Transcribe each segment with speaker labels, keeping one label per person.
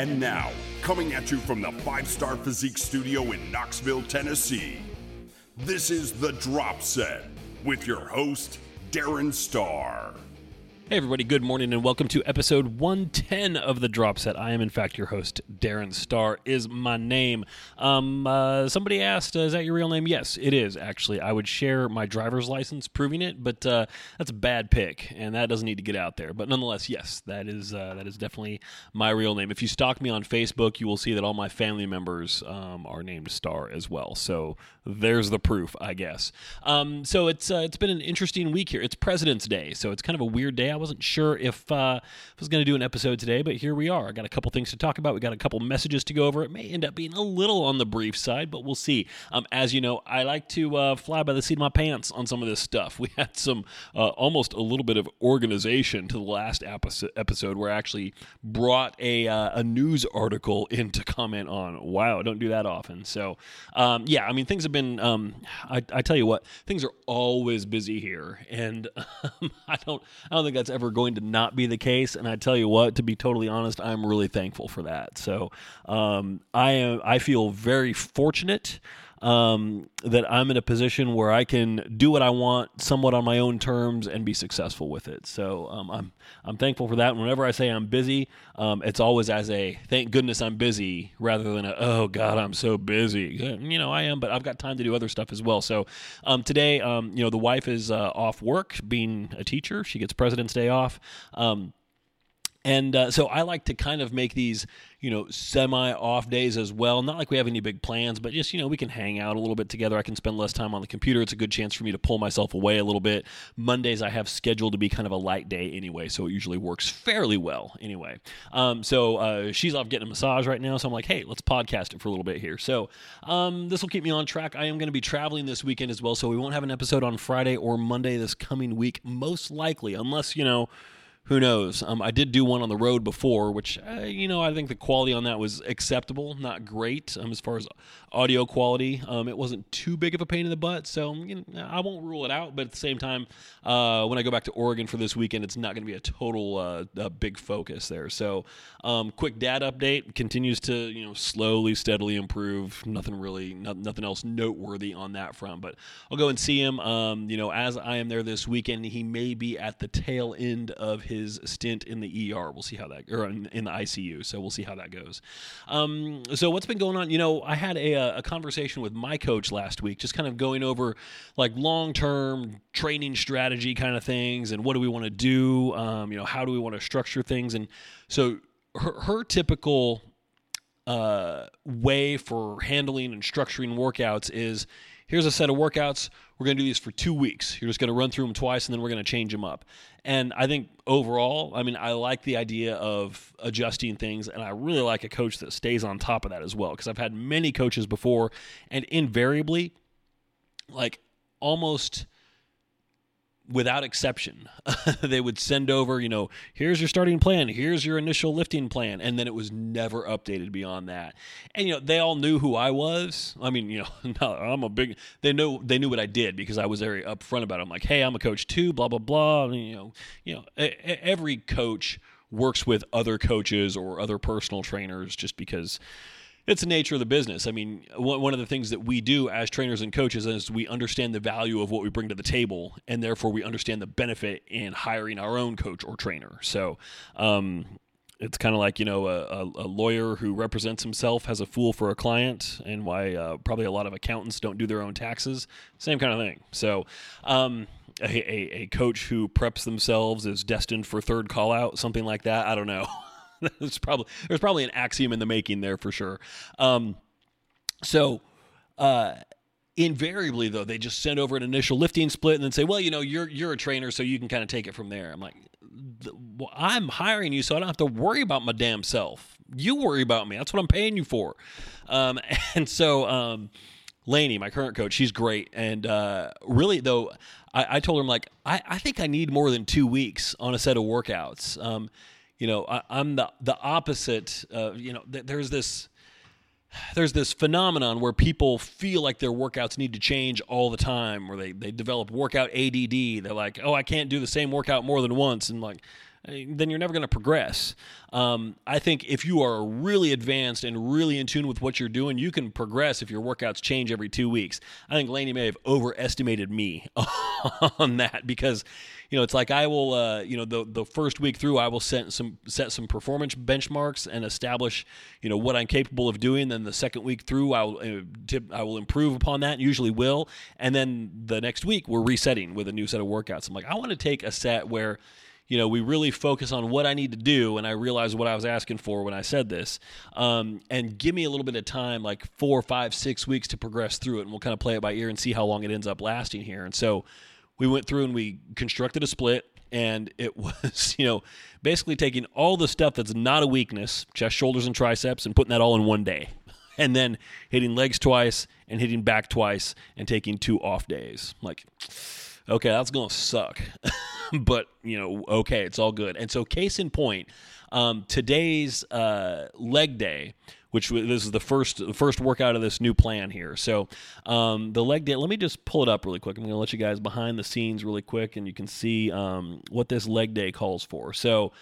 Speaker 1: And now, coming at you from the Five Starr Physique Studio in Knoxville, Tennessee, this is The Drop Set with your host, Darren Starr.
Speaker 2: Hey, everybody, good morning and welcome to episode 110 of The Drop Set. I am, in fact, your host, Darren Starr, is my name. Um, uh, somebody asked, uh, is that your real name? Yes, it is, actually. I would share my driver's license proving it, but uh, that's a bad pic, and that doesn't need to get out there. But nonetheless, yes, that is, uh, that is definitely my real name. If you stalk me on Facebook, you will see that all my family members um, are named Starr as well. So there's the proof, I guess. Um, so it's, uh, it's been an interesting week here. It's President's Day, so it's kind of a weird day. Wasn't sure if, uh, if I was going to do an episode today, but here we are. I got a couple things to talk about. We got a couple messages to go over. It may end up being a little on the brief side, but we'll see. Um, as you know, I like to uh, fly by the seat of my pants on some of this stuff. We had some uh, almost a little bit of organization to the last episode where I actually brought a, uh, a news article in to comment on. Wow, don't do that often. So, um, yeah, I mean, things have been, um, I, I, tell you what, things are always busy here. And um, I don't, I don't think that's ever going to not be the case. And I tell you what, to be totally honest, I'm really thankful for that. So um, I am, I feel very fortunate um, that I'm in a position where I can do what I want somewhat on my own terms and be successful with it. So um, I'm I'm thankful for that. And whenever I say I'm busy, um, it's always as a thank goodness I'm busy rather than a oh God I'm so busy. You know I am, but I've got time to do other stuff as well. So um, today, um, you know, the wife is uh, off work being a teacher. She gets President's Day off. Um, and uh, so I like to kind of make these, you know, semi off days as well. Not like we have any big plans, but just, you know, we can hang out a little bit together. I can spend less time on the computer. It's a good chance for me to pull myself away a little bit. Mondays I have scheduled to be kind of a light day anyway, so it usually works fairly well anyway. Um, so uh, she's off getting a massage right now, so I'm like, hey, let's podcast it for a little bit here. So um, this will keep me on track. I am going to be traveling this weekend as well, so we won't have an episode on Friday or Monday this coming week, most likely, unless, you know, who knows? Um, I did do one on the road before, which uh, you know I think the quality on that was acceptable, not great um, as far as audio quality. Um, it wasn't too big of a pain in the butt, so you know, I won't rule it out. But at the same time, uh, when I go back to Oregon for this weekend, it's not going to be a total uh, a big focus there. So, um, quick dad update continues to you know slowly, steadily improve. Nothing really, not, nothing else noteworthy on that front. But I'll go and see him. Um, you know, as I am there this weekend, he may be at the tail end of his stint in the ER. We'll see how that, or in, in the ICU. So we'll see how that goes. Um, so what's been going on? You know, I had a a, conversation with my coach last week, just kind of going over like long term training strategy kind of things and what do we want to do? Um, you know, how do we want to structure things? And so her, her typical uh, way for handling and structuring workouts is here's a set of workouts. We're going to do these for two weeks. You're just going to run through them twice and then we're going to change them up. And I think overall, I mean, I like the idea of adjusting things, and I really like a coach that stays on top of that as well. Because I've had many coaches before, and invariably, like almost without exception, they would send over, you know, here's your starting plan, here's your initial lifting plan, and then it was never updated beyond that. And you know, they all knew who I was. I mean, you know, no, I'm a big. They know they knew what I did because I was very upfront about it. I'm like, hey, I'm a coach too, blah blah blah. And, you know, you know, every coach works with other coaches or other personal trainers just because it's the nature of the business. I mean, one of the things that we do as trainers and coaches is we understand the value of what we bring to the table, and therefore we understand the benefit in hiring our own coach or trainer. So, um, it's kind of like you know a, a, lawyer who represents himself has a fool for a client, and why uh, probably a lot of accountants don't do their own taxes. Same kind of thing. So. Um, a, a, a coach who preps themselves is destined for third call out, something like that. I don't know. there's probably there's probably an axiom in the making there for sure. Um, so. Uh, invariably though they just send over an initial lifting split and then say well you know you're you're a trainer so you can kind of take it from there i'm like well, i'm hiring you so i don't have to worry about my damn self you worry about me that's what i'm paying you for um, and so um, Laney, my current coach, she's great. And uh, really, though, I, I, told her, I'm like, I, I, think I need more than two weeks on a set of workouts. Um, you know, I, am the the opposite. you know, th- there's this there's this phenomenon where people feel like their workouts need to change all the time, where they they develop workout ADD. They're like, oh, I can't do the same workout more than once, and like. Then you're never going to progress. Um, I think if you are really advanced and really in tune with what you're doing, you can progress if your workouts change every two weeks. I think Laney may have overestimated me on that because, you know, it's like I will, uh, you know, the the first week through, I will set some set some performance benchmarks and establish, you know, what I'm capable of doing. Then the second week through, I will uh, I will improve upon that. Usually will, and then the next week we're resetting with a new set of workouts. I'm like, I want to take a set where you know, we really focus on what I need to do, and I realize what I was asking for when I said this, um, and give me a little bit of time, like four, five, six weeks to progress through it, and we'll kind of play it by ear and see how long it ends up lasting here. And so we went through and we constructed a split, and it was, you know, basically taking all the stuff that's not a weakness, chest, shoulders, and triceps, and putting that all in one day. And then hitting legs twice and hitting back twice and taking two off days. Like, okay, that's going to suck. but you know, okay, it's all good. And so, case in point, um, today's uh, leg day, which this is the first first workout of this new plan here. So um, the leg day. Let me just pull it up really quick. I'm going to let you guys behind the scenes really quick, and you can see um, what this leg day calls for. So.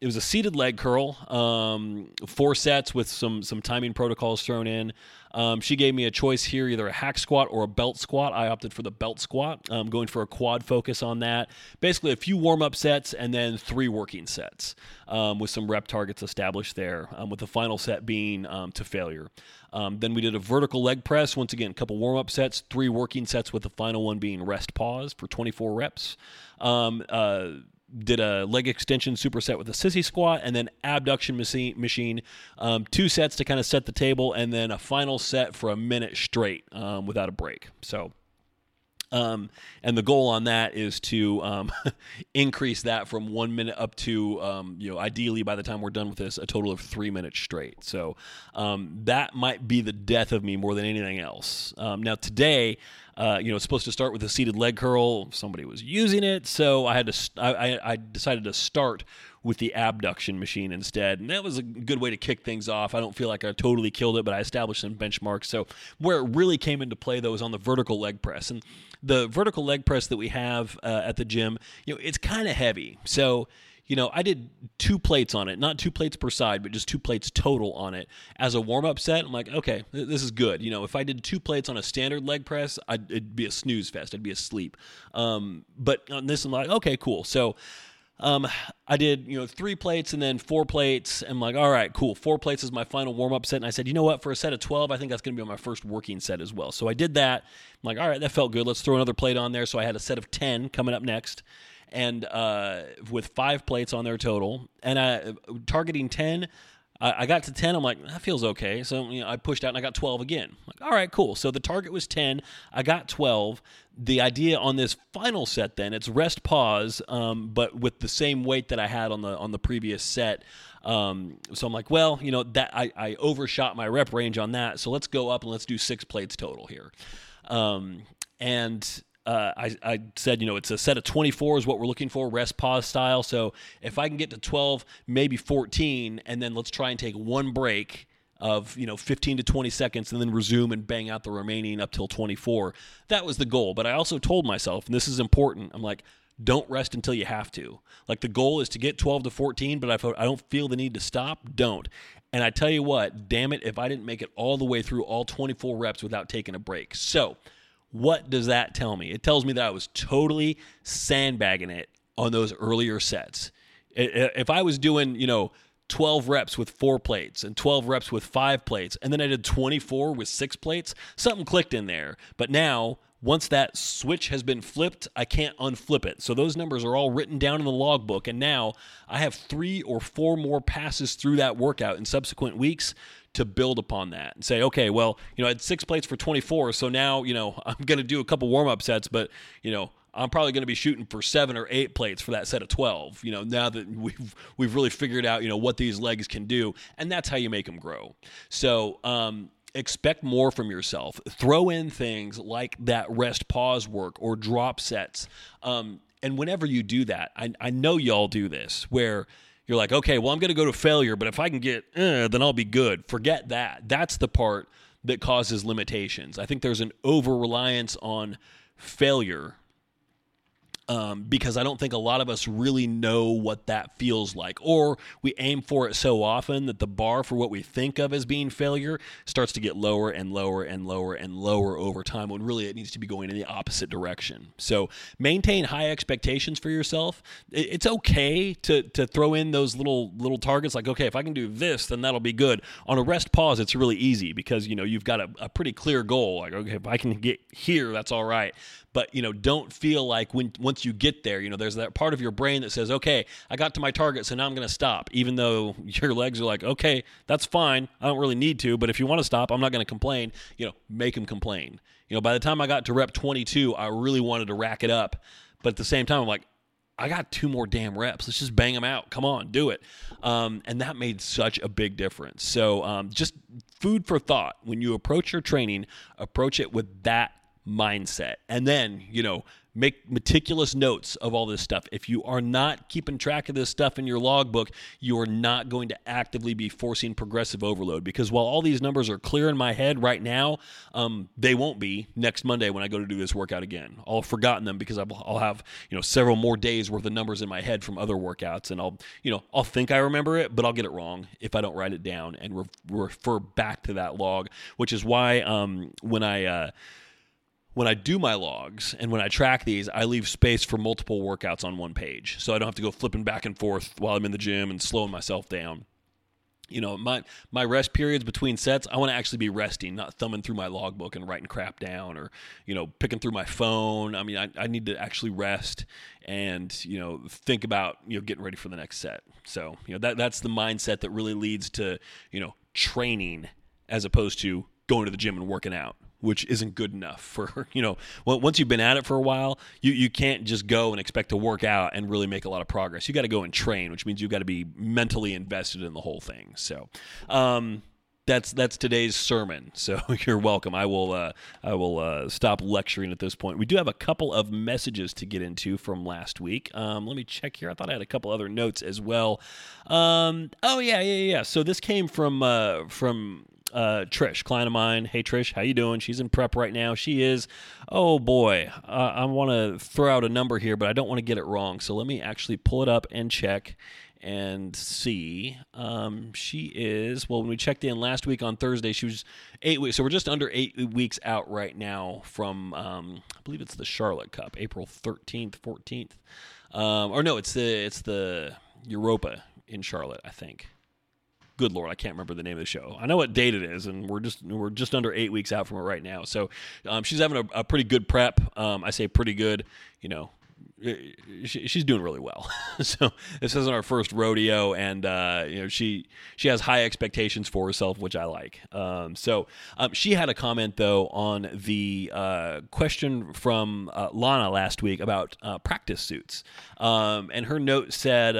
Speaker 2: It was a seated leg curl, um, four sets with some some timing protocols thrown in. Um, she gave me a choice here, either a hack squat or a belt squat. I opted for the belt squat, um, going for a quad focus on that. Basically, a few warm up sets and then three working sets um, with some rep targets established there, um, with the final set being um, to failure. Then we did a vertical leg press. Once again, a couple warm up sets, three working sets, with the final one being rest pause for 24 reps. Uh, did a leg extension superset with a sissy squat and then abduction machine, um, two sets to kind of set the table and then a final set for a minute straight um, without a break so um, and the goal on that is to um, increase that from one minute up to, um, you know, ideally by the time we're done with this, a total of three minutes straight. So um, that might be the death of me more than anything else. Now, today, uh, you know, it's supposed to start with a seated leg curl. Somebody was using it, so I had to. I, I decided to start with the abduction machine instead. And that was a good way to kick things off. I don't feel like I totally killed it, but I established some benchmarks. So where it really came into play though was on the vertical leg press. And the vertical leg press that we have uh, at the gym, you know, it's kind of heavy. So you know, I did two plates on it, not two plates per side, but just two plates total on it as a warm up set. I'm like, okay, this is good. You know, if I did two plates on a standard leg press, I'd, it'd be a snooze fest. I'd be asleep. Um, but on this, I'm like, okay, cool. So um, I did, you know, three plates and then four plates. I'm like, all right, cool. Four plates is my final warm up set. And I said, you know what? For a set of 12, I think that's going to be my first working set as well. So I did that. I'm like, all right, that felt good. Let's throw another plate on there. So I had a set of 10 coming up next and uh, with five plates on there total. And I targeting 10, I, got to 10. I'm like, that feels okay. So you know, I pushed out and I got 12 again. Like, all right, cool. So the target was 10. I got 12. The idea on this final set, then, it's rest pause, um, but with the same weight that I had on the on the previous set. Um, so I'm like, well, you know, that I, I overshot my rep range on that. So let's go up and let's do six plates total here. Um, and uh, I, I, said, you know, it's a set of 24 is what we're looking for, rest pause style. So if I can get to 12, maybe 14, and then let's try and take one break of, you know, 15 to 20 seconds and then resume and bang out the remaining up till 24. That was the goal. But I also told myself, and this is important, I'm like, don't rest until you have to. Like the goal is to get 12 to 14, but if I don't feel the need to stop, don't. And I tell you what, damn it, if I didn't make it all the way through all 24 reps without taking a break. So, what does that tell me? It tells me that I was totally sandbagging it on those earlier sets. If I was doing, you know, 12 reps with four plates and 12 reps with five plates, and then I did 24 with six plates, something clicked in there. But now, once that switch has been flipped, I can't unflip it. So those numbers are all written down in the logbook. And now I have three or four more passes through that workout in subsequent weeks to build upon that and say, okay, well, you know, I had six plates for 24, so now, you know, I'm going to do a couple warm up sets, but, you know, I'm probably going to be shooting for seven or eight plates for that set of 12. You know, now that we've we've really figured out, you know, what these legs can do, and that's how you make them grow. So, um, expect more from yourself. Throw in things like that rest pause work or drop sets. Um, and whenever you do that, I, I know y'all do this where you're like, okay, well, I'm going to go to failure, but if I can get, eh, then I'll be good. Forget that. That's the part that causes limitations. I think there's an over reliance on failure um, because I don't think a lot of us really know what that feels like. Or we aim for it so often that the bar for what we think of as being failure starts to get lower and lower and lower and lower over time when really it needs to be going in the opposite direction. So maintain high expectations for yourself. It's okay to, to throw in those little little targets like, okay, if I can do this, then that'll be good. On a rest pause, it's really easy because you know you've got a, a pretty clear goal. Like, okay, if I can get here, that's all right but you know don't feel like when once you get there you know there's that part of your brain that says okay i got to my target so now i'm going to stop even though your legs are like okay that's fine i don't really need to but if you want to stop i'm not going to complain you know make them complain you know by the time i got to rep 22 i really wanted to rack it up but at the same time i'm like I got two more damn reps. Let's just bang them out. Come on, do it. Um, and that made such a big difference. So, um, just food for thought. When you approach your training, approach it with that mindset. And then, you know, make meticulous notes of all this stuff. If you are not keeping track of this stuff in your logbook, you are not going to actively be forcing progressive overload because while all these numbers are clear in my head right now, um, they won't be next Monday when I go to do this workout again. I'll have forgotten them because I'll have, you know, several more days worth of numbers in my head from other workouts and I'll, you know, I'll think I remember it, but I'll get it wrong if I don't write it down and re- refer back to that log, which is why um, when I, uh, when I do my logs and when I track these, I leave space for multiple workouts on one page. So I don't have to go flipping back and forth while I'm in the gym and slowing myself down. You know, my my rest periods between sets, I want to actually be resting, not thumbing through my logbook and writing crap down or, you know, picking through my phone. I mean, I, I need to actually rest and, you know, think about, you know, getting ready for the next set. So, you know, that that's the mindset that really leads to, you know, training as opposed to going to the gym and working out which isn't good enough for you know once you've been at it for a while you, you can't just go and expect to work out and really make a lot of progress you got to go and train which means you've got to be mentally invested in the whole thing so um, that's that's today's sermon. So you're welcome. I will uh, I will uh, stop lecturing at this point. We do have a couple of messages to get into from last week. Um, let me check here. I thought I had a couple other notes as well. Um, oh yeah yeah yeah. So this came from uh, from uh, Trish, client of mine. Hey Trish, how you doing? She's in prep right now. She is. Oh boy, uh, I want to throw out a number here, but I don't want to get it wrong. So let me actually pull it up and check and see. Um, she is well. When we checked in last week on Thursday, she was eight weeks. So we're just under eight weeks out right now from um, I believe it's the Charlotte Cup, April thirteenth, fourteenth, um, or no, it's the it's the Europa in Charlotte, I think good lord, I can't remember the name of the show. I know what date it is, and we're just we're just under eight weeks out from it right now. So um, she's having a, a, pretty good prep. Um, I say pretty good, you know. she's doing really well. so this isn't our first rodeo, and uh, you know she she has high expectations for herself, which I like. Um, so um, she had a comment though on the uh, question from uh, Lana last week about uh, practice suits, um, and her note said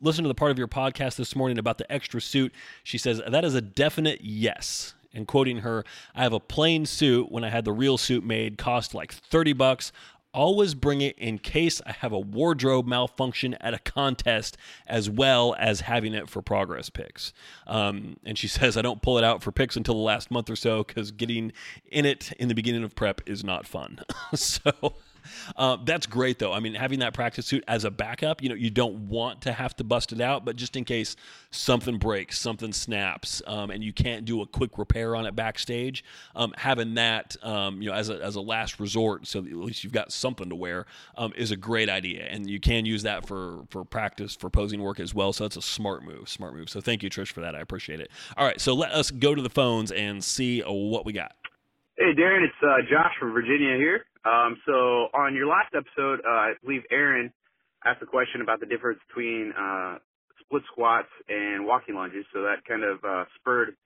Speaker 2: listened to the part of your podcast this morning about the extra suit. She says, That is a definite yes. And quoting her, I have a plain suit when I had the real suit made, cost like 30 bucks. Always bring it in case I have a wardrobe malfunction at a contest, as well as having it for progress pics. Um, and she says, I don't pull it out for pics until the last month or so because getting in it in the beginning of prep is not fun. so uh, that's great, though. I mean, having that practice suit as a backup, you know, you don't want to have to bust it out, but just in case something breaks, something snaps, um, and you can't do a quick repair on it backstage, um, having that, um, you know, as a, as a last resort, so at least you've got something to wear, um, is a great idea. And you can use that for, for practice, for posing work as well. So that's a smart move, smart move. So thank you, Trish, for that. I appreciate it. All right, so let us go to the phones and see what we got.
Speaker 3: Hey, Darren, it's uh, Josh from Virginia here. Um, so on your last episode, uh, I believe Aaron asked a question about the difference between uh, split squats and walking lunges. So that kind of uh, spurred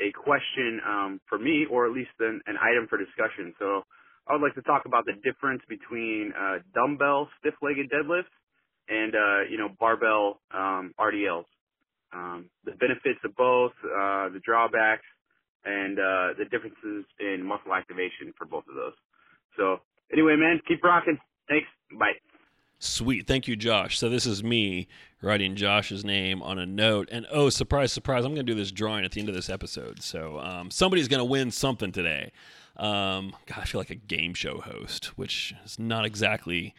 Speaker 3: a question um, for me, or at least an, an item for discussion. So I would like to talk about the difference between uh, dumbbell stiff-legged deadlifts and uh, you know barbell um, RDLs. Um, the benefits of both, uh, the drawbacks, and the differences in muscle activation for both of those. So anyway, man, keep rocking. Thanks. Bye.
Speaker 2: Sweet. Thank you, Josh. So this is me writing Josh's name on a note. And oh, surprise, surprise, I'm going to do this drawing at the end of this episode. So um, somebody's going to win something today. Um, God, I feel like a game show host, which is not exactly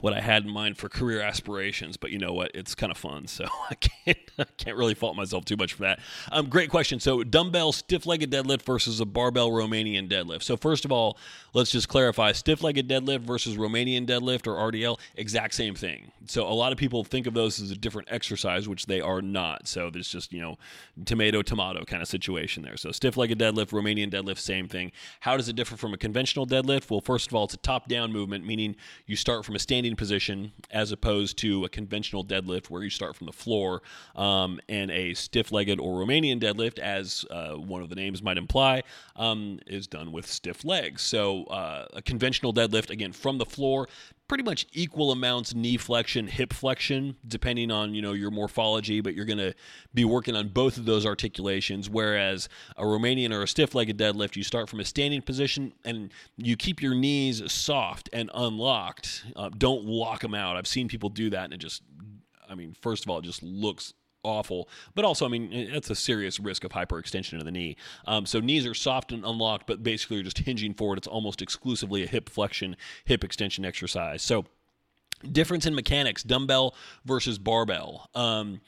Speaker 2: what I had in mind for career aspirations, but you know what? It's kind of fun, so I can't I can't really fault myself too much for that. Um, great question. So dumbbell stiff-legged deadlift versus a barbell Romanian deadlift. So first of all, let's just clarify: stiff-legged deadlift versus Romanian deadlift or RDL, exact same thing. So a lot of people think of those as a different exercise, which they are not. So there's just you know tomato tomato kind of situation there. So stiff-legged deadlift, Romanian deadlift, same thing. How does it differ from a conventional deadlift? Well, first of all, it's a top-down movement, meaning you start from a standing standing position as opposed to a conventional deadlift where you start from the floor. Um, and a stiff legged or Romanian deadlift, as uh, one of the names might imply, um, is done with stiff legs. So uh, a conventional deadlift, again, from the floor, pretty much equal amounts knee flexion, hip flexion, depending on you know your morphology. But you're going to be working on both of those articulations. Whereas a Romanian or a stiff-legged deadlift, you start from a standing position and you keep your knees soft and unlocked. Uh, don't lock them out. I've seen people do that, and it just, I mean, first of all, it just looks awful. But also, I mean, it's a serious risk of hyperextension of the knee. Um, so knees are soft and unlocked, but basically you're just hinging forward. It's almost exclusively a hip flexion, hip extension exercise. So difference in mechanics, dumbbell versus barbell. Um,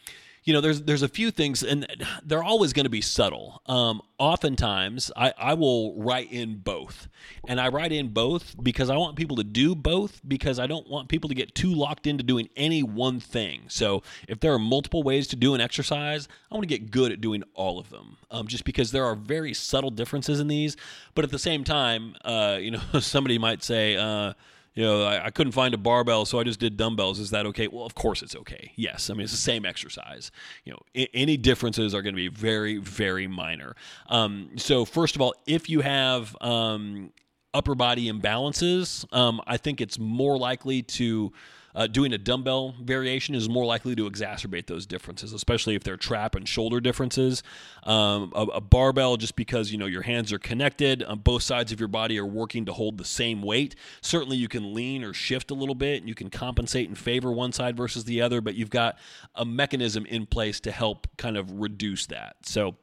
Speaker 2: you know, there's there's a few things, and they're always going to be subtle. Um, oftentimes, I, I will write in both, and I write in both because I want people to do both because I don't want people to get too locked into doing any one thing. So, if there are multiple ways to do an exercise, I want to get good at doing all of them. Um, just because there are very subtle differences in these, but at the same time, uh, you know, somebody might say. Uh, you know, I, I, couldn't find a barbell, so I just did dumbbells. Is that okay? Well, of course it's okay. Yes, I mean it's the same exercise. You know, I- any differences are going to be very, very minor. Um, so first of all, if you have um, upper body imbalances, um, I think it's more likely to uh, doing a dumbbell variation is more likely to exacerbate those differences, especially if they're trap and shoulder differences. Um, a, a, barbell, just because you know your hands are connected, uh, both sides of your body are working to hold the same weight. Certainly, you can lean or shift a little bit, and you can compensate and favor one side versus the other, but you've got a mechanism in place to help kind of reduce that. So.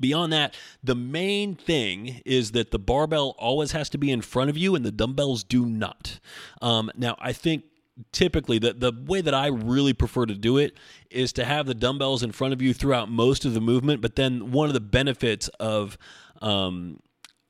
Speaker 2: Beyond that, the main thing is that the barbell always has to be in front of you and the dumbbells do not. Um, now, I think typically the, the way that I really prefer to do it is to have the dumbbells in front of you throughout most of the movement. But then one of the benefits of um,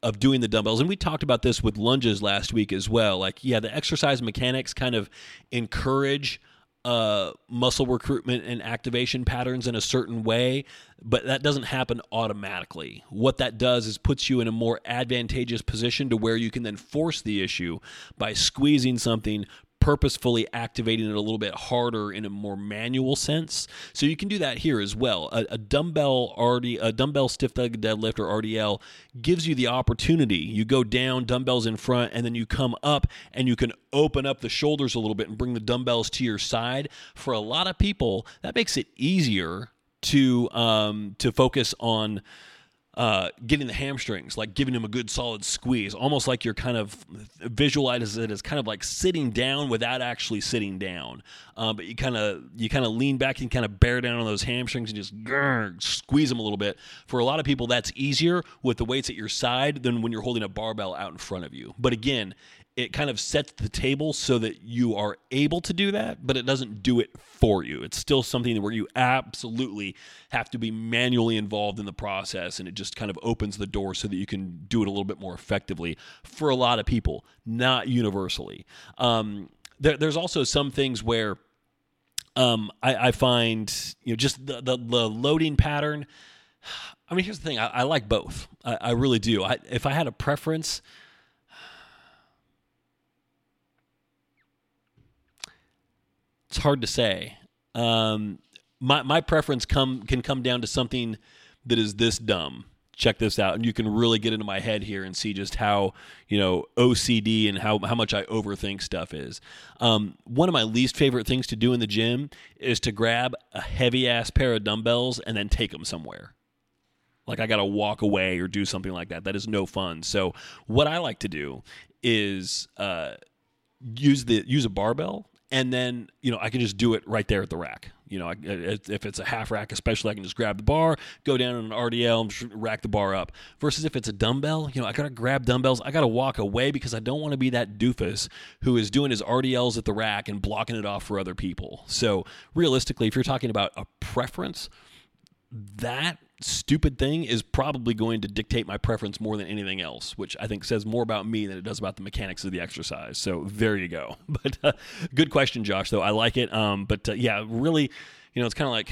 Speaker 2: of doing the dumbbells, and we talked about this with lunges last week as well. Like, yeah, the exercise mechanics kind of encourage uh, muscle recruitment and activation patterns in a certain way, but that doesn't happen automatically. What that does is puts you in a more advantageous position to where you can then force the issue by squeezing something purposefully activating it a little bit harder in a more manual sense. So you can do that here as well. A, a dumbbell RD, a dumbbell stiff leg deadlift or RDL gives you the opportunity. You go down, dumbbells in front, and then you come up and you can open up the shoulders a little bit and bring the dumbbells to your side. For a lot of people, that makes it easier to um, to focus on uh, getting the hamstrings, like giving them a good solid squeeze, almost like you're kind of visualize it as kind of like sitting down without actually sitting down. Uh, but you kind of you kind of lean back and kind of bear down on those hamstrings and just grr, squeeze them a little bit. For a lot of people, that's easier with the weights at your side than when you're holding a barbell out in front of you. But again, it kind of sets the table so that you are able to do that, but it doesn't do it for you. It's still something where you absolutely have to be manually involved in the process, and it just kind of opens the door so that you can do it a little bit more effectively for a lot of people, not universally. Um, there, there's also some things where um, I, I, find you know just the, the, the loading pattern. I mean, here's the thing: I, I like both. I, I really do. if I had a preference It's hard to say. Um, my my preference come can come down to something that is this dumb. Check this out, and you can really get into my head here and see just how you know OCD and how how much I overthink stuff is. Um, one of my least favorite things to do in the gym is to grab a heavy ass pair of dumbbells and then take them somewhere like I got to walk away or do something like that. That is no fun. So what I like to do is uh, use the use a barbell and then you know I can just do it right there at the rack. You know, if it's a half rack, especially, I can just grab the bar, go down on an RDL, and rack the bar up. Versus if it's a dumbbell, you know, I gotta grab dumbbells. I gotta walk away because I don't want to be that doofus who is doing his RDLs at the rack and blocking it off for other people. So realistically, if you're talking about a preference, that stupid thing is probably going to dictate my preference more than anything else, which I think says more about me than it does about the mechanics of the exercise. So there you go. But uh, good question, Josh. Though. I like it. Um, but uh, yeah, really, you know, it's kind of like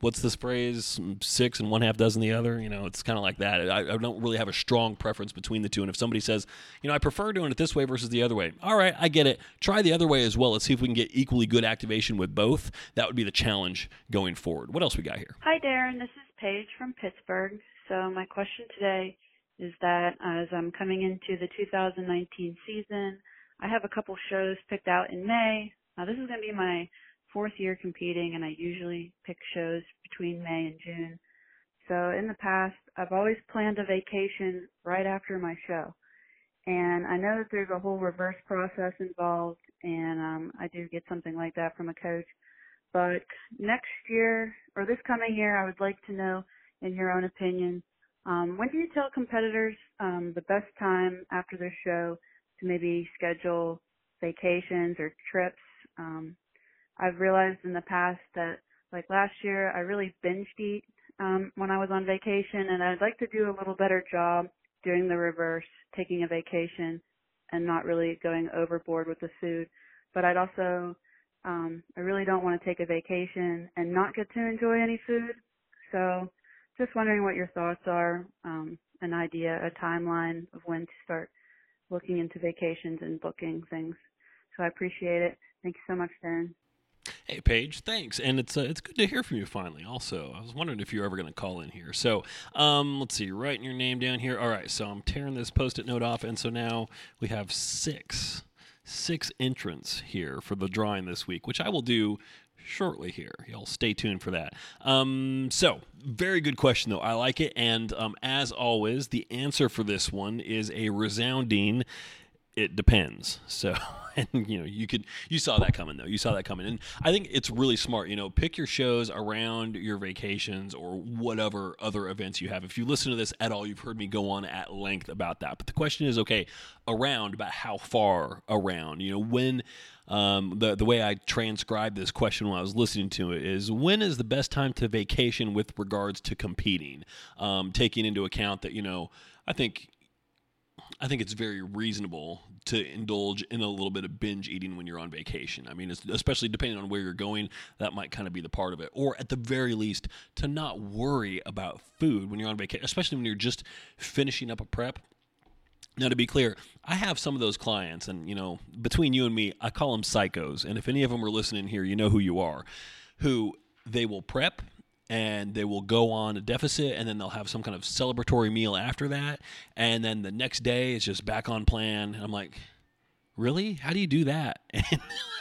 Speaker 2: what's this phrase? Six and one half dozen the other? You know it's kind of like that. I, I, don't really have a strong preference between the two. And if somebody says you know i prefer doing it this way versus the other way all right i get it. Try the other way as well. Let's see if we can get equally good activation with both. That would be the challenge going forward. What else we got here?
Speaker 4: Hi darren. This is paige from pittsburgh so my question today is that as i'm coming into the 2019 season i have a couple shows picked out in may now this is going to be my fourth year competing and I usually pick shows between May and June. So in the past, I've always planned a vacation right after my show. And I know that there's a whole reverse process involved and um, I do get something like that from a coach. But next year or this coming year, I would like to know, in your own opinion, um, when do you tell competitors um, the best time after their show to maybe schedule vacations or trips? Um, I've realized in the past that like last year I really binged eat um when I was on vacation and I'd like to do a little better job doing the reverse, taking a vacation and not really going overboard with the food. But I'd also um I really don't want to take a vacation and not get to enjoy any food. So just wondering what your thoughts are, um, an idea, a timeline of when to start looking into vacations and booking things. So I appreciate it. Thank you so much, Darren.
Speaker 2: Hey, Paige, thanks, and it's uh, it's good to hear from you finally. Also, I was wondering if you're ever going to call in here. So, um, let's see, writing your name down here. All right, so I'm tearing this post-it note off, and so now we have six six entrants here for the drawing this week, which I will do shortly here. Y'all stay tuned for that. Um, so, very good question, though. I like it. And um, as always, the answer for this one is a resounding it depends. So, and you know, you could you saw that coming though. You saw that coming, and I think it's really smart. You know, pick your shows around your vacations or whatever other events you have. If you listen to this at all, you've heard me go on at length about that. But the question is, okay, around about how far around? You know, when. Um, the the way I transcribed this question when I was listening to it is when is the best time to vacation with regards to competing, um, taking into account that you know I think I think it's very reasonable to indulge in a little bit of binge eating when you're on vacation. I mean, especially depending on where you're going, that might kind of be the part of it. Or at the very least, to not worry about food when you're on vacation, especially when you're just finishing up a prep. Now, to be clear, I have some of those clients, and you know, between you and me, I call them psychos. And if any of them are listening here, you know who you are, who they will prep and they will go on a deficit and then they'll have some kind of celebratory meal after that. And then the next day it's just back on plan. And i'm like really? How do you do that? And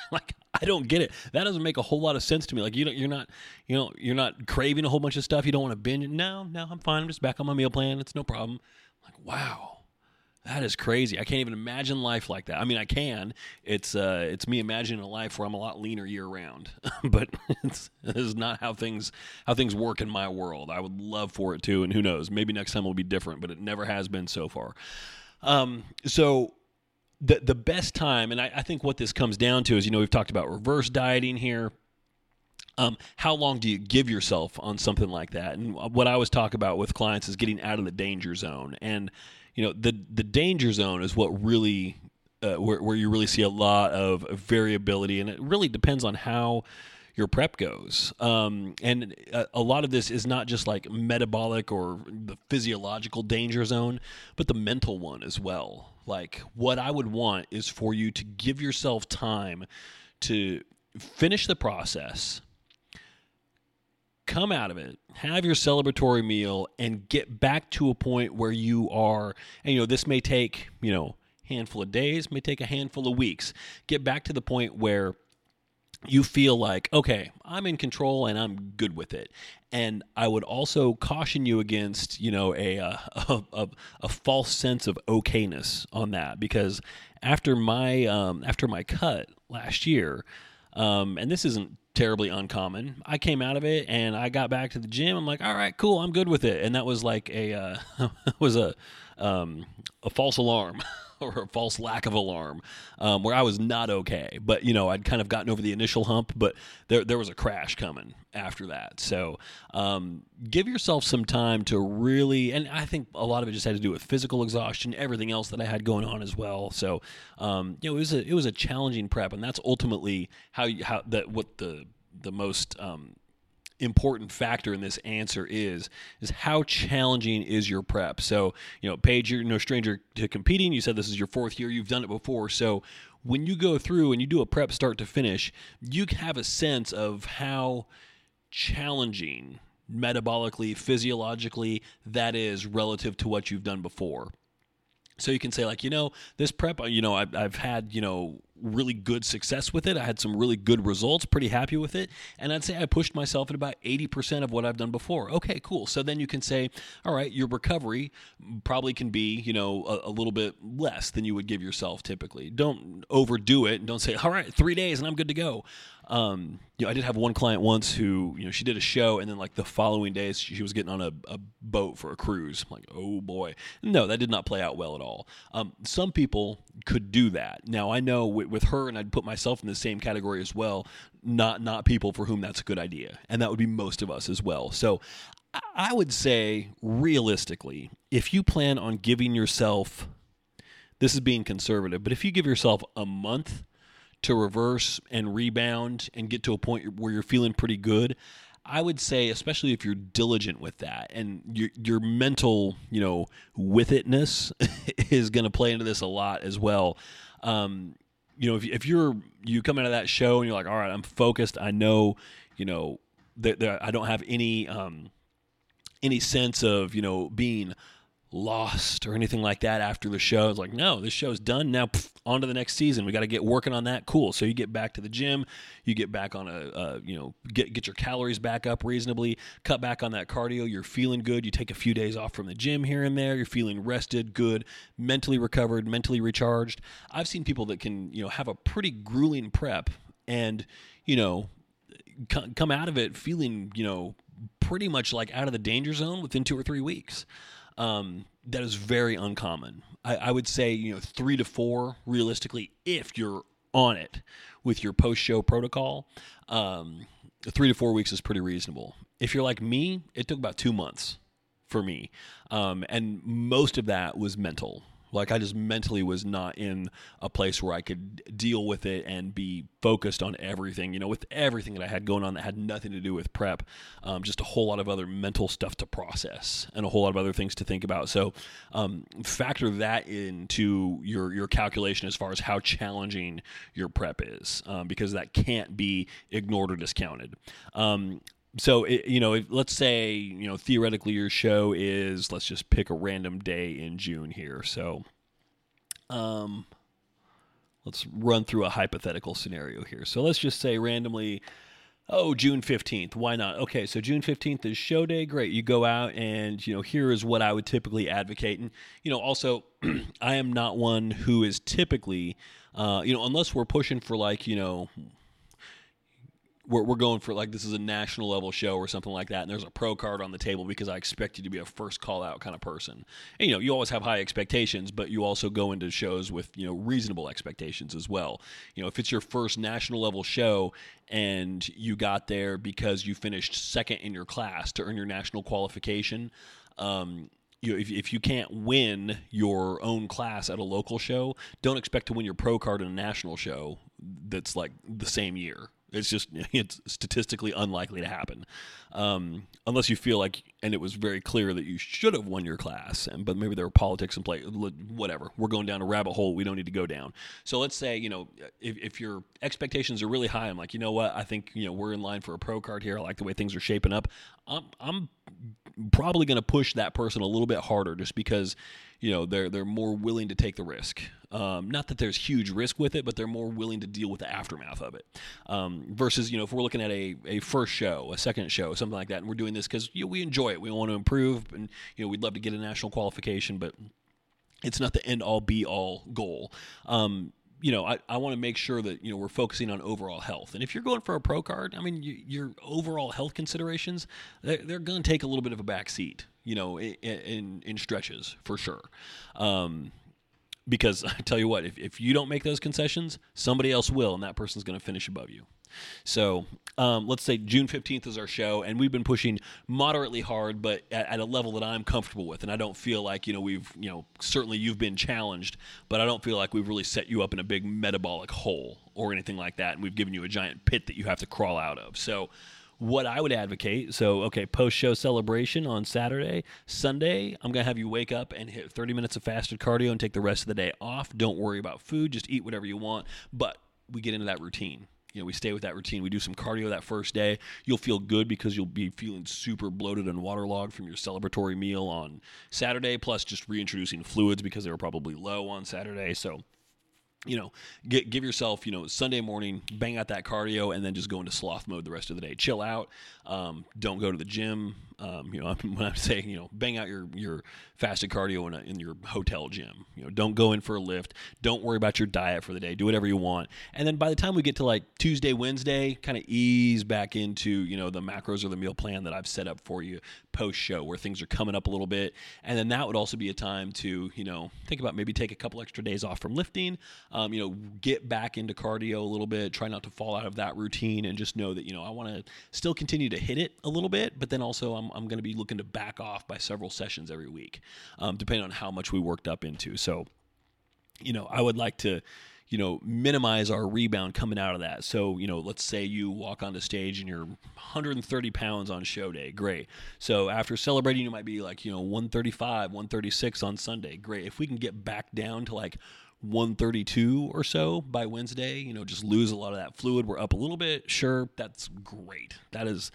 Speaker 2: like i don't get it. That doesn't make a whole lot of sense to me. Like you know you're not you know you're not craving a whole bunch of stuff. You don't want to binge no no i'm fine. I'm just back on my meal plan. It's no problem. I'm like wow that is crazy. I can't even imagine life like that. I mean, I can. It's uh, it's me imagining a life where I'm a lot leaner year round, but it's, is not how things how things work in my world. I would love for it to, and who knows? Maybe next time will be different, but it never has been so far. Um, so the the best time, and I, I think what this comes down to is, you know, we've talked about reverse dieting here. Um, how long do you give yourself on something like that? And what I always talk about with clients is getting out of the danger zone. And you know the the danger zone is what really uh, where where you really see a lot of variability, and it really depends on how your prep goes. Um, and a, a, lot of this is not just like metabolic or the physiological danger zone, but the mental one as well. Like, what I would want is for you to give yourself time to finish the process, come out of it, have your celebratory meal, and get back to a point where you are. And you know, this may take you know handful of days, may take a handful of weeks. Get back to the point where you feel like okay i'm in control and i'm good with it and i would also caution you against you know a uh, a, a, a false sense of okayness on that because after my um, after my cut last year um, and this isn't terribly uncommon. I came out of it and i got back to the gym. I'm like all right cool i'm good with it. And that was like a uh, was a um, a false alarm or a false lack of alarm, um, where I was not okay. But you know, I'd kind of gotten over the initial hump, but there there was a crash coming after that. So um, give yourself some time to really, and I think a lot of it just had to do with physical exhaustion, everything else that I had going on as well. So um, you know, it was a it was a challenging prep, and that's ultimately how you, how that what the the most um, important factor in this answer is is how challenging is your prep. So, you know, Paige, you're no stranger to competing. You said this is your fourth year. You've done it before. So, when you go through and you do a prep start to finish, you have a sense of how challenging metabolically, physiologically that is relative to what you've done before. So you can say like, you know, this prep, you know, I've, I've had, you know, really good success with it. I had some really good results, pretty happy with it. And I'd say I pushed myself at about 80% of what I've done before. Okay, cool. So then you can say, all right, your recovery probably can be, you know, a, a little bit less than you would give yourself typically. Don't overdo it don't say, all right, three days and I'm good to go. Um, you know, I did have one client once who, you know, she did a show and then like the following days she was getting on a, a boat for a cruise. I'm like, oh boy. No, that did not play out well at all. Um, some people could do that. Now I know with, with her, and I'd put myself in the same category as well. Not not people for whom that's a good idea, and that would be most of us as well. So I would say realistically, if you plan on giving yourself, this is being conservative, but if you give yourself a month to reverse and rebound and get to a point where you're feeling pretty good, I would say, especially if you're diligent with that and your your mental, you know, with itness is going to play into this a lot as well. Um, you know, if, if you're you come out of that show and you're like, all right, I'm focused. I know, you know, that, that I don't have any um, any sense of you know being lost or anything like that after the show. It's like, no, this show's done. Now on to the next season. We got to get working on that. Cool. So you get back to the gym, you get back on a, you know, get get your calories back up reasonably, cut back on that cardio. You're feeling good. You take a few days off from the gym here and there. You're feeling rested, good, mentally recovered, mentally recharged. I've seen people that can, you know, have a pretty grueling prep and, you know, come out of it feeling, you know, pretty much like out of the danger zone within two or three weeks. Um, that is very uncommon. I, I, would say, you know, three to four realistically, if you're on it with your post show protocol. Um, three to four weeks is pretty reasonable. If you're like me, it took about two months for me. Um, and most of that was mental. Like I just mentally was not in a place where I could deal with it and be focused on everything. You know, with everything that I had going on that had nothing to do with prep, um, just a whole lot of other mental stuff to process and a whole lot of other things to think about. So um, factor that into your your calculation as far as how challenging your prep is, um, because that can't be ignored or discounted. So it, you know, if, let's say you know theoretically your show is let's just pick a random day in June here. So, um, let's run through a hypothetical scenario here. So let's just say randomly, oh June fifteenth. Why not? Okay, so June fifteenth is show day. Great, you go out and you know here is what I would typically advocate, and you know also I am not one who is typically, uh, you know, unless we're pushing for like you know we're, we're going for like this is a national level show or something like that and there's a pro card on the table because i expect you to be a first call out kind of person and you know you always have high expectations but you also go into shows with you know reasonable expectations as well you know if it's your first national level show and you got there because you finished second in your class to earn your national qualification um, you know, if, if you can't win your own class at a local show, don't expect to win your pro card in a national show that's like the same year. It's just it's statistically unlikely to happen, um, unless you feel like, and it was very clear that you should have won your class, and but maybe there were politics in play. Whatever, we're going down a rabbit hole we don't need to go down. So let's say you know if, if your expectations are really high, I'm like, you know what, I think you know we're in line for a pro card here. I like the way things are shaping up. I'm I'm probably going to push that person a little bit harder just because you know they're they're more willing to take the risk Um, not that there's huge risk with it, but they're more willing to deal with the aftermath of it. Um, versus, you know, if we're looking at a, a first show, a second show, something like that, and we're doing this because you know, we enjoy it, we want to improve, and you know, we'd love to get a national qualification, but it's not the end all be all goal. Um, you know, I, I want to make sure that, you know, we're focusing on overall health. And if you're going for a pro card, I mean, you, your overall health considerations, they're, they're going to take a little bit of a back seat, you know, in, in, in stretches for sure. Um, because I tell you what, if, if you don't make those concessions, somebody else will, and that person's going to finish above you. So um, let's say June 15th is our show, and we've been pushing moderately hard, but at, at, a level that I'm comfortable with. And I don't feel like, you know, we've, you know, certainly you've been challenged, but I don't feel like we've really set you up in a big metabolic hole or anything like that. And we've given you a giant pit that you have to crawl out of. So, what I would advocate. So, okay, post show celebration on Saturday. Sunday, I'm going to have you wake up and hit 30 minutes of fasted cardio and take the rest of the day off. Don't worry about food, just eat whatever you want. But we get into that routine you know, we stay with that routine. We do some cardio that first day. You'll feel good because you'll be feeling super bloated and waterlogged from your celebratory meal on Saturday, plus just reintroducing fluids because they were probably low on Saturday. So, you know, get, give yourself, you know, Sunday morning, bang out that cardio, and then just go into sloth mode the rest of the day. Chill out. Um, don't go to the gym. Um, you know, when I'm saying, you know, bang out your your fasted cardio in, a, in your hotel gym. You know, don't go in for a lift. Don't worry about your diet for the day. Do whatever you want. And then by the time we get to like Tuesday, Wednesday, kind of ease back into you know the macros or the meal plan that I've set up for you post show, where things are coming up a little bit. And then that would also be a time to you know think about maybe take a couple extra days off from lifting. Um, you know, get back into cardio a little bit. Try not to fall out of that routine, and just know that you know I want to still continue to hit it a little bit, but then also I'm, I'm going to be looking to back off by several sessions every week, um, depending on how much we worked up into. So, you know, I would like to, you know, minimize our rebound coming out of that. So, you know, let's say you walk onto stage and you're 130 pounds on show day. Great. So after celebrating, you might be like, you know, 135, 136 on Sunday. Great. If we can get back down to like 132 or so by Wednesday, you know, just lose a lot of that fluid. We're up a little bit. Sure. That's great. That is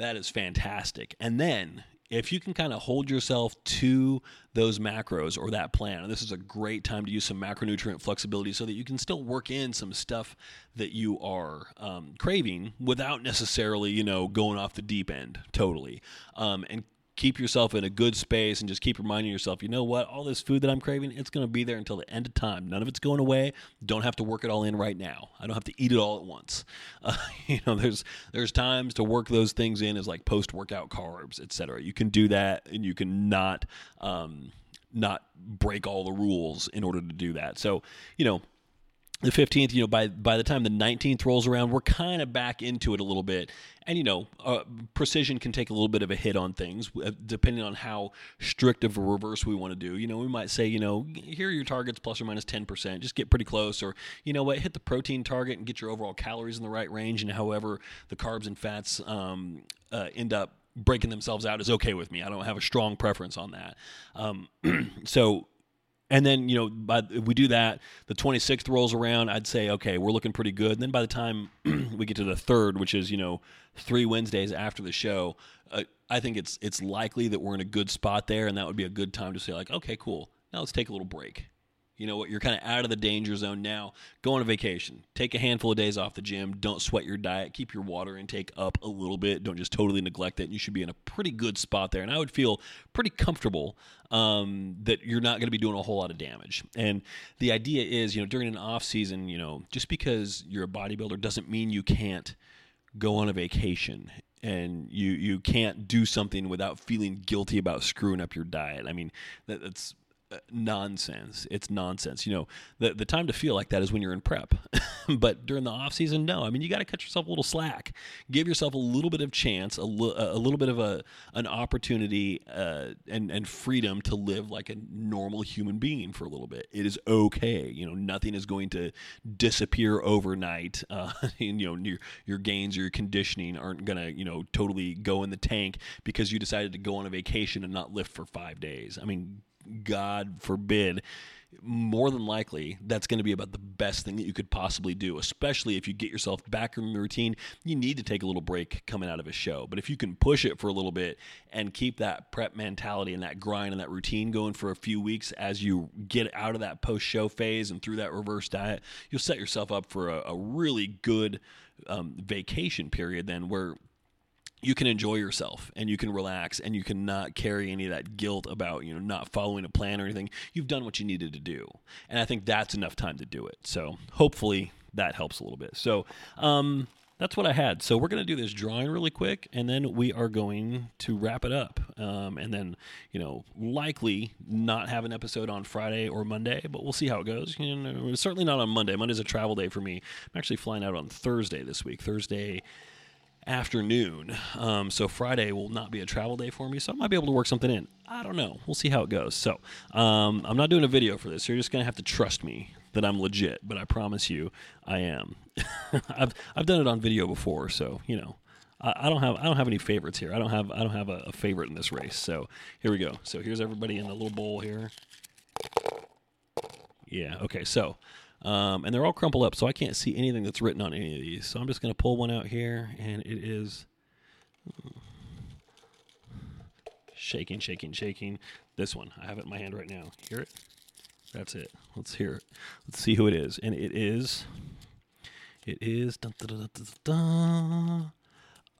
Speaker 2: that is fantastic. And then if you can kind of hold yourself to those macros or that plan, and this is a great time to use some macronutrient flexibility so that you can still work in some stuff that you are um, craving without necessarily, you know, going off the deep end totally. Um, and keep yourself in a good space and just keep reminding yourself, you know what, all this food that I'm craving, it's going to be there until the end of time. None of it's going away. Don't have to work it all in right now. I don't have to eat it all at once. Uh, you know, there's there's times to work those things in as like post workout carbs, etc. You can do that, and you can not um, not break all the rules in order to do that. So, you know, the 15th you know by by the time the 19th rolls around we're kind of back into it a little bit. And you know uh, precision can take a little bit of a hit on things uh, depending on how strict of a reverse we want to do. You know we might say you know here are your targets plus or minus 10% just get pretty close or you know what hit the protein target and get your overall calories in the right range and however the carbs and fats um, uh, end up breaking themselves out is okay with me. I don't have a strong preference on that. Um, so and then, you know, by we do that, the 26th rolls around, I'd say, okay, we're looking pretty good. And then by the time we get to the third, which is, you know, three Wednesdays after the show, uh, I think it's it's likely that we're in a good spot there, and that would be a good time to say, like, okay, cool, now let's take a little break. You know what? You're kind of out of the danger zone now. Go on a vacation. Take a handful of days off the gym. Don't sweat your diet. Keep your water intake up a little bit. Don't just totally neglect it. And You should be in a pretty good spot there. And I would feel pretty comfortable um, that you're not going to be doing a whole lot of damage. And the idea is, you know, during an off season, you know, just because you're a bodybuilder doesn't mean you can't go on a vacation and you you can't do something without feeling guilty about screwing up your diet. I mean, that, that's nonsense. It's nonsense. You know, the the time to feel like that is when you're in prep. but during the off season, no. I mean, you got to cut yourself a little slack. Give yourself a little bit of chance, a, a little bit of a an opportunity uh, and and freedom to live like a normal human being for a little bit. It is okay. You know, nothing is going to disappear overnight. Uh, and, you know, your your gains or your conditioning aren't gonna you know totally go in the tank because you decided to go on a vacation and not lift for five days. I mean, God forbid, more than likely that's going to be about the best thing that you could possibly do, especially if you get yourself back in the routine. You need to take a little break coming out of a show. But if you can push it for a little bit and keep that prep mentality and that grind and that routine going for a few weeks as you get out of that post show phase and through that reverse diet, you'll set yourself up for a, a really good um, vacation period then where you can enjoy yourself and you can relax and you can not carry any of that guilt about you know not following a plan or anything. You've done what you needed to do. And i think that's enough time to do it. So hopefully that helps a little bit. So um, that's what i had. So we're going to do this drawing really quick and then we are going to wrap it up. Um, and then you know likely not have an episode on friday or monday but we'll see how it goes. You know, certainly not on monday. Monday's a travel day for me. I'm actually flying out on thursday this week. Thursday afternoon. Um, so Friday will not be a travel day for me, so I might be able to work something in. I don't know. We'll see how it goes. So um, I'm not doing a video for this. You're just gonna have to trust me that I'm legit, but I promise you I am. I've I've done it on video before, so you know. I, don't have I don't have any favorites here. I don't have I don't have a, a favorite in this race. So here we go. So here's everybody in the little bowl here. Yeah. Okay. So um, and they're all crumpled up, so I can't see anything that's written on any of these. So I'm just going to pull one out here, and it is shaking, shaking, shaking. This one, I have it in my hand right now. Hear it? That's it. Let's hear it. Let's see who it is, and it is. It is. Dun, dun, dun,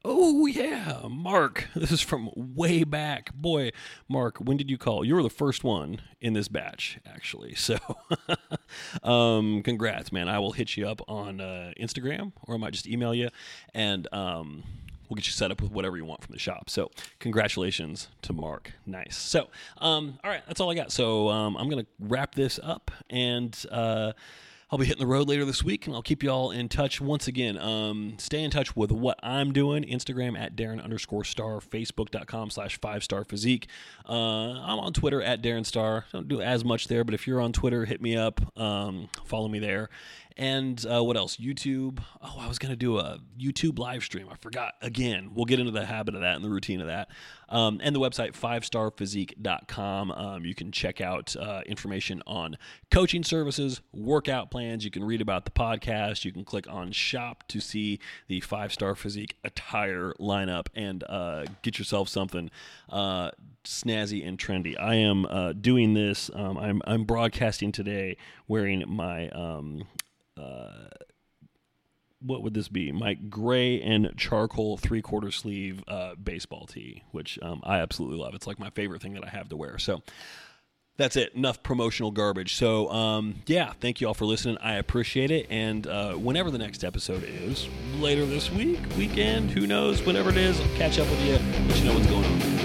Speaker 2: Oh yeah, Mark. This is from way back. Boy, Mark, when did you call? You were the first one in this batch, actually. So, um, congrats, man. I will hit you up on uh, Instagram, or I might just email you, and um, we'll get you set up with whatever you want from the shop. So, congratulations to Mark. Nice. So, um, all right, that's all I got. So, um, I'm gonna wrap this up and. Uh, I'll be hitting the road later this week, and I'll keep you all in touch once again. Um, stay in touch with what I'm doing. Instagram at Darren underscore starr, Facebook.com slash five starr physique. Uh, I'm on Twitter at Darren Starr. Don't do as much there, but if you're on Twitter, hit me up. Um, follow me there. And uh, what else? YouTube. Oh, I was to do a YouTube live stream. I forgot again. We'll get into the habit of that and the routine of that. Um, and the website, fivestarrphysique.com. Um, you can check out uh, information on coaching services, workout plans. You can read about the podcast. You can click on shop to see the Five Starr Physique attire lineup and uh, get yourself something uh, snazzy and trendy. I am uh, doing this. Um, I'm, I'm broadcasting today wearing my um, uh, what would this be? My gray and charcoal three quarter sleeve uh, baseball tee, which um, I absolutely love. It's like my favorite thing that I have to wear. So that's it. Enough promotional garbage. So, um, yeah, thank you all for listening. I appreciate it. And uh, whenever the next episode is, later this week, weekend, who knows, whenever it is, I'll catch up with you, let you know what's going on.